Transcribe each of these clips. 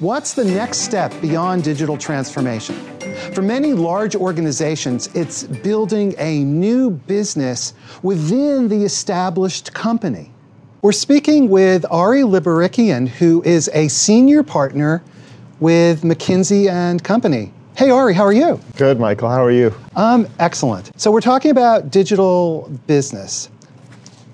What's the next step beyond digital transformation? For many large organizations, it's building a new business within the established company. We're speaking with Ari Libarikian, who is a senior partner with McKinsey and Company. Hey, Ari, how are you? Good, Michael. How are you? Um, excellent. So, we're talking about digital business.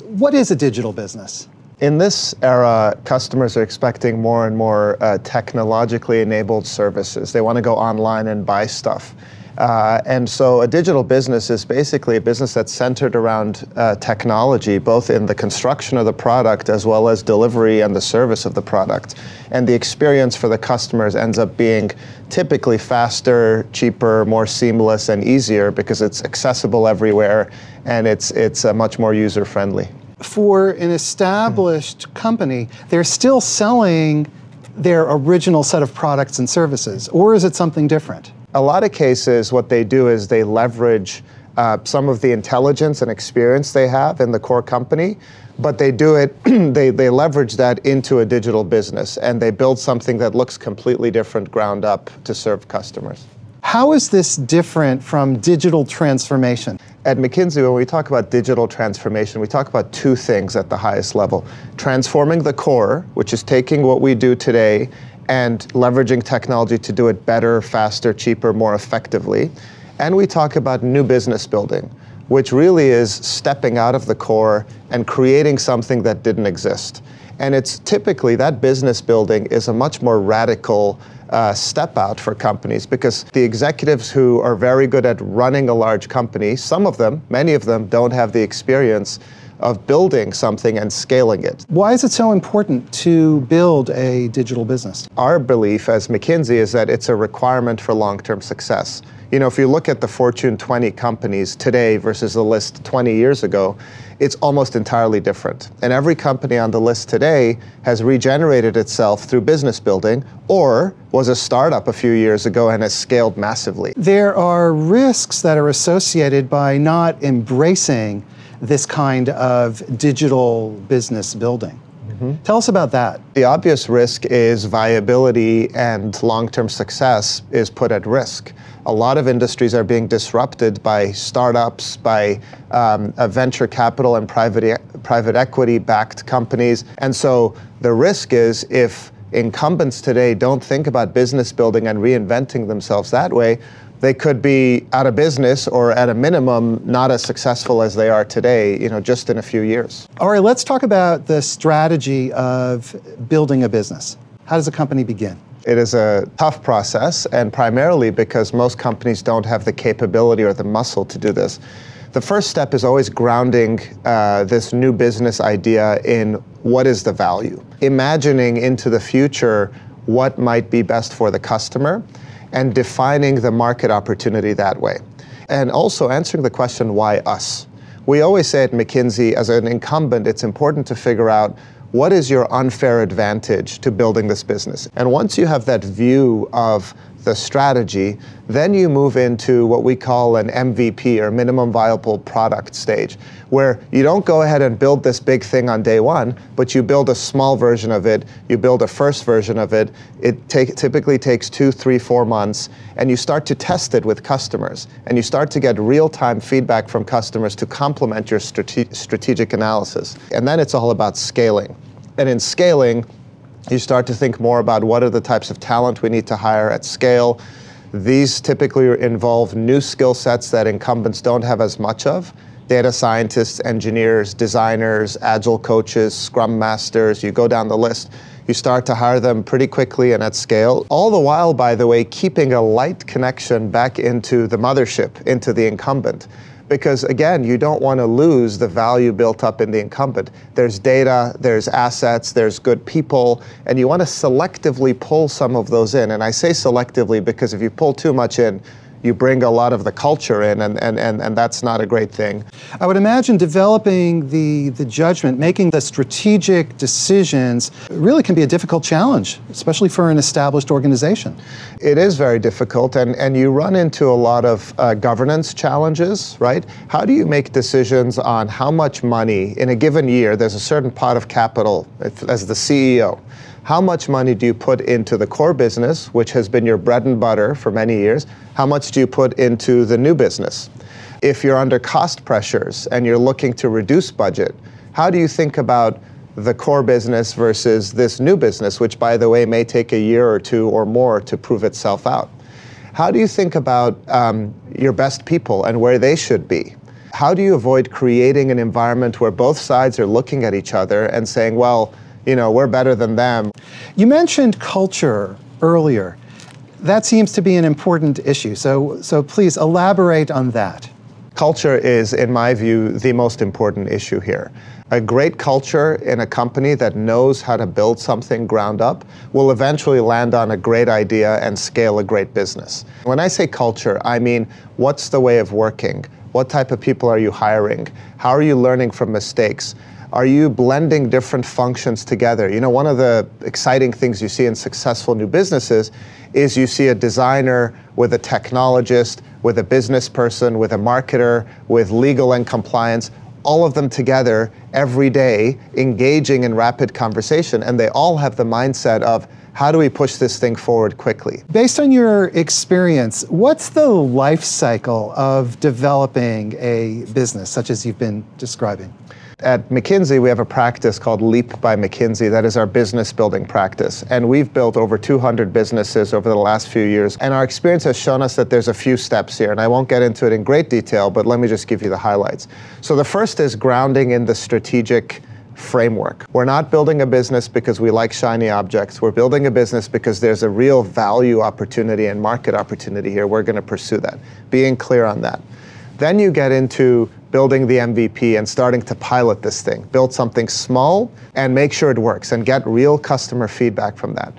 What is a digital business? In this era, customers are expecting more and more uh, technologically enabled services. They want to go online and buy stuff. Uh, and so a digital business is basically a business that's centered around uh, technology, both in the construction of the product as well as delivery and the service of the product. And the experience for the customers ends up being typically faster, cheaper, more seamless, and easier because it's accessible everywhere and it's, it's uh, much more user friendly. For an established company, they're still selling their original set of products and services, or is it something different? a lot of cases, what they do is they leverage uh, some of the intelligence and experience they have in the core company, but they do it, they, they leverage that into a digital business and they build something that looks completely different ground up to serve customers. How is this different from digital transformation? At McKinsey, when we talk about digital transformation, we talk about two things at the highest level transforming the core, which is taking what we do today and leveraging technology to do it better, faster, cheaper, more effectively. And we talk about new business building, which really is stepping out of the core and creating something that didn't exist. And it's typically that business building is a much more radical uh, step out for companies because the executives who are very good at running a large company, some of them, many of them, don't have the experience of building something and scaling it. Why is it so important to build a digital business? Our belief as McKinsey is that it's a requirement for long term success. You know, if you look at the Fortune 20 companies today versus the list 20 years ago, it's almost entirely different. And every company on the list today has regenerated itself through business building or was a startup a few years ago and has scaled massively. There are risks that are associated by not embracing this kind of digital business building. Mm-hmm. Tell us about that. The obvious risk is viability and long term success is put at risk. A lot of industries are being disrupted by startups, by um, venture capital and private, private equity backed companies. And so the risk is if incumbents today don't think about business building and reinventing themselves that way, they could be out of business or at a minimum not as successful as they are today, you know, just in a few years. All right, let's talk about the strategy of building a business. How does a company begin? It is a tough process, and primarily because most companies don't have the capability or the muscle to do this. The first step is always grounding uh, this new business idea in what is the value. Imagining into the future what might be best for the customer and defining the market opportunity that way. And also answering the question, why us? We always say at McKinsey, as an incumbent, it's important to figure out what is your unfair advantage to building this business? And once you have that view of the strategy, then you move into what we call an MVP or minimum viable product stage, where you don't go ahead and build this big thing on day one, but you build a small version of it, you build a first version of it. It take, typically takes two, three, four months, and you start to test it with customers, and you start to get real time feedback from customers to complement your strate- strategic analysis. And then it's all about scaling. And in scaling, you start to think more about what are the types of talent we need to hire at scale. These typically involve new skill sets that incumbents don't have as much of data scientists, engineers, designers, agile coaches, scrum masters, you go down the list. You start to hire them pretty quickly and at scale. All the while, by the way, keeping a light connection back into the mothership, into the incumbent because again, you don't want to lose the value built up in the incumbent. There's data, there's assets, there's good people, and you want to selectively pull some of those in. And I say selectively because if you pull too much in, you bring a lot of the culture in, and, and, and, and that's not a great thing. I would imagine developing the, the judgment, making the strategic decisions really can be a difficult challenge, especially for an established organization. It is very difficult, and, and you run into a lot of uh, governance challenges, right? How do you make decisions on how much money in a given year, there's a certain pot of capital as the CEO How much money do you put into the core business, which has been your bread and butter for many years? How much do you put into the new business? If you're under cost pressures and you're looking to reduce budget, how do you think about the core business versus this new business, which, by the way, may take a year or two or more to prove itself out? How do you think about um, your best people and where they should be? How do you avoid creating an environment where both sides are looking at each other and saying, well, you know, we're better than them? You mentioned culture earlier. That seems to be an important issue. So, so please elaborate on that. Culture is, in my view, the most important issue here. A great culture in a company that knows how to build something ground up will eventually land on a great idea and scale a great business. When I say culture, I mean what's the way of working? What type of people are you hiring? How are you learning from mistakes? Are you blending different functions together? You know, one of the exciting things you see in successful new businesses is you see a designer with a technologist, with a business person, with a marketer, with legal and compliance, all of them together every day, engaging in rapid conversation, and they all have the mindset of, how do we push this thing forward quickly? Based on your experience, what's the life cycle of developing a business such as you've been describing? At McKinsey, we have a practice called Leap by McKinsey. That is our business building practice. And we've built over 200 businesses over the last few years. And our experience has shown us that there's a few steps here. And I won't get into it in great detail, but let me just give you the highlights. So the first is grounding in the strategic framework. We're not building a business because we like shiny objects. We're building a business because there's a real value opportunity and market opportunity here. We're going to pursue that. Being clear on that. Then you get into building the MVP and starting to pilot this thing. Build something small and make sure it works and get real customer feedback from that.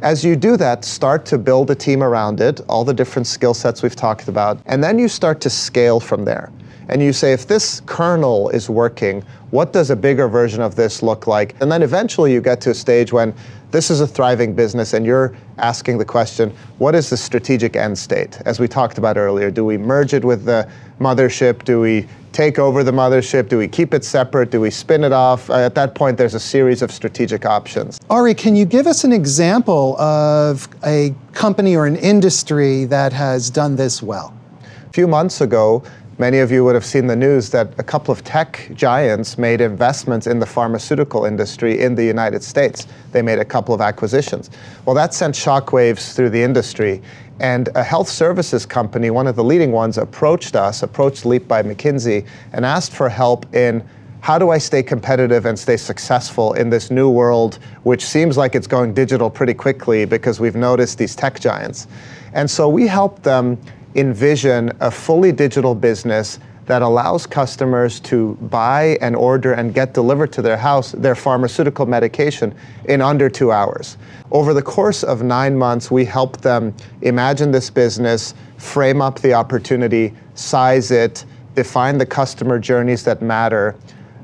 As you do that, start to build a team around it, all the different skill sets we've talked about, and then you start to scale from there. And you say, if this kernel is working, what does a bigger version of this look like? And then eventually you get to a stage when this is a thriving business and you're asking the question, what is the strategic end state? As we talked about earlier, do we merge it with the mothership? Do we take over the mothership? Do we keep it separate? Do we spin it off? Uh, at that point, there's a series of strategic options. Ari, can you give us an example of a company or an industry that has done this well? A few months ago, Many of you would have seen the news that a couple of tech giants made investments in the pharmaceutical industry in the United States. They made a couple of acquisitions. Well, that sent shockwaves through the industry. And a health services company, one of the leading ones, approached us, approached Leap by McKinsey, and asked for help in how do I stay competitive and stay successful in this new world, which seems like it's going digital pretty quickly because we've noticed these tech giants. And so we helped them envision a fully digital business that allows customers to buy and order and get delivered to their house their pharmaceutical medication in under two hours. Over the course of nine months, we helped them imagine this business, frame up the opportunity, size it, define the customer journeys that matter,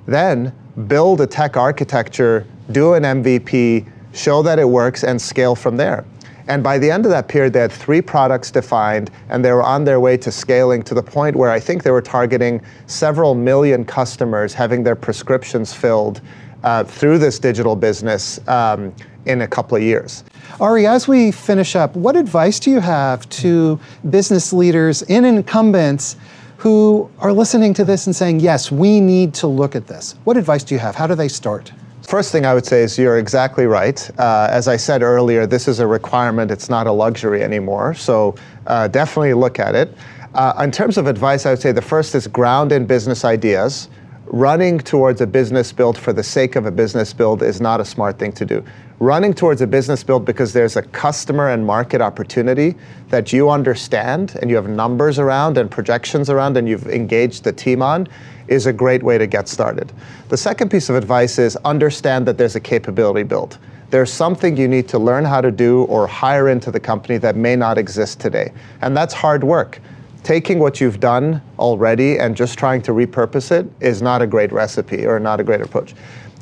then build a tech architecture, do an MVP, show that it works, and scale from there. And by the end of that period, they had three products defined, and they were on their way to scaling to the point where I think they were targeting several million customers having their prescriptions filled uh, through this digital business um, in a couple of years. Ari, as we finish up, what advice do you have to business leaders and incumbents who are listening to this and saying, yes, we need to look at this? What advice do you have? How do they start? First thing I would say is you're exactly right. Uh, as I said earlier, this is a requirement, it's not a luxury anymore. So uh, definitely look at it. Uh, in terms of advice, I would say the first is ground in business ideas. Running towards a business build for the sake of a business build is not a smart thing to do. Running towards a business build because there's a customer and market opportunity that you understand and you have numbers around and projections around and you've engaged the team on is a great way to get started. The second piece of advice is understand that there's a capability built. There's something you need to learn how to do or hire into the company that may not exist today. And that's hard work. Taking what you've done already and just trying to repurpose it is not a great recipe or not a great approach.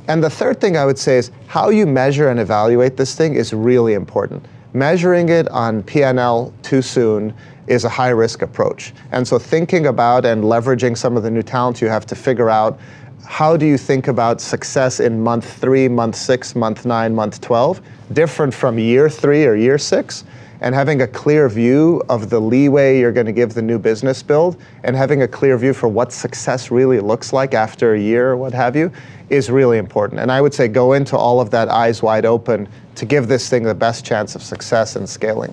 And the third thing I would say is how you measure and evaluate this thing is really important. Measuring it on P&L too soon is a high risk approach. And so thinking about and leveraging some of the new talent you have to figure out how do you think about success in month three, month six, month nine, month 12, different from year three or year six? And having a clear view of the leeway you're going to give the new business build, and having a clear view for what success really looks like after a year or what have you, is really important. And I would say go into all of that eyes wide open to give this thing the best chance of success and scaling.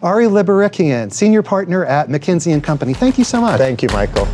Ari Libarikian, Senior Partner at McKinsey & Company. Thank you so much. Thank you, Michael.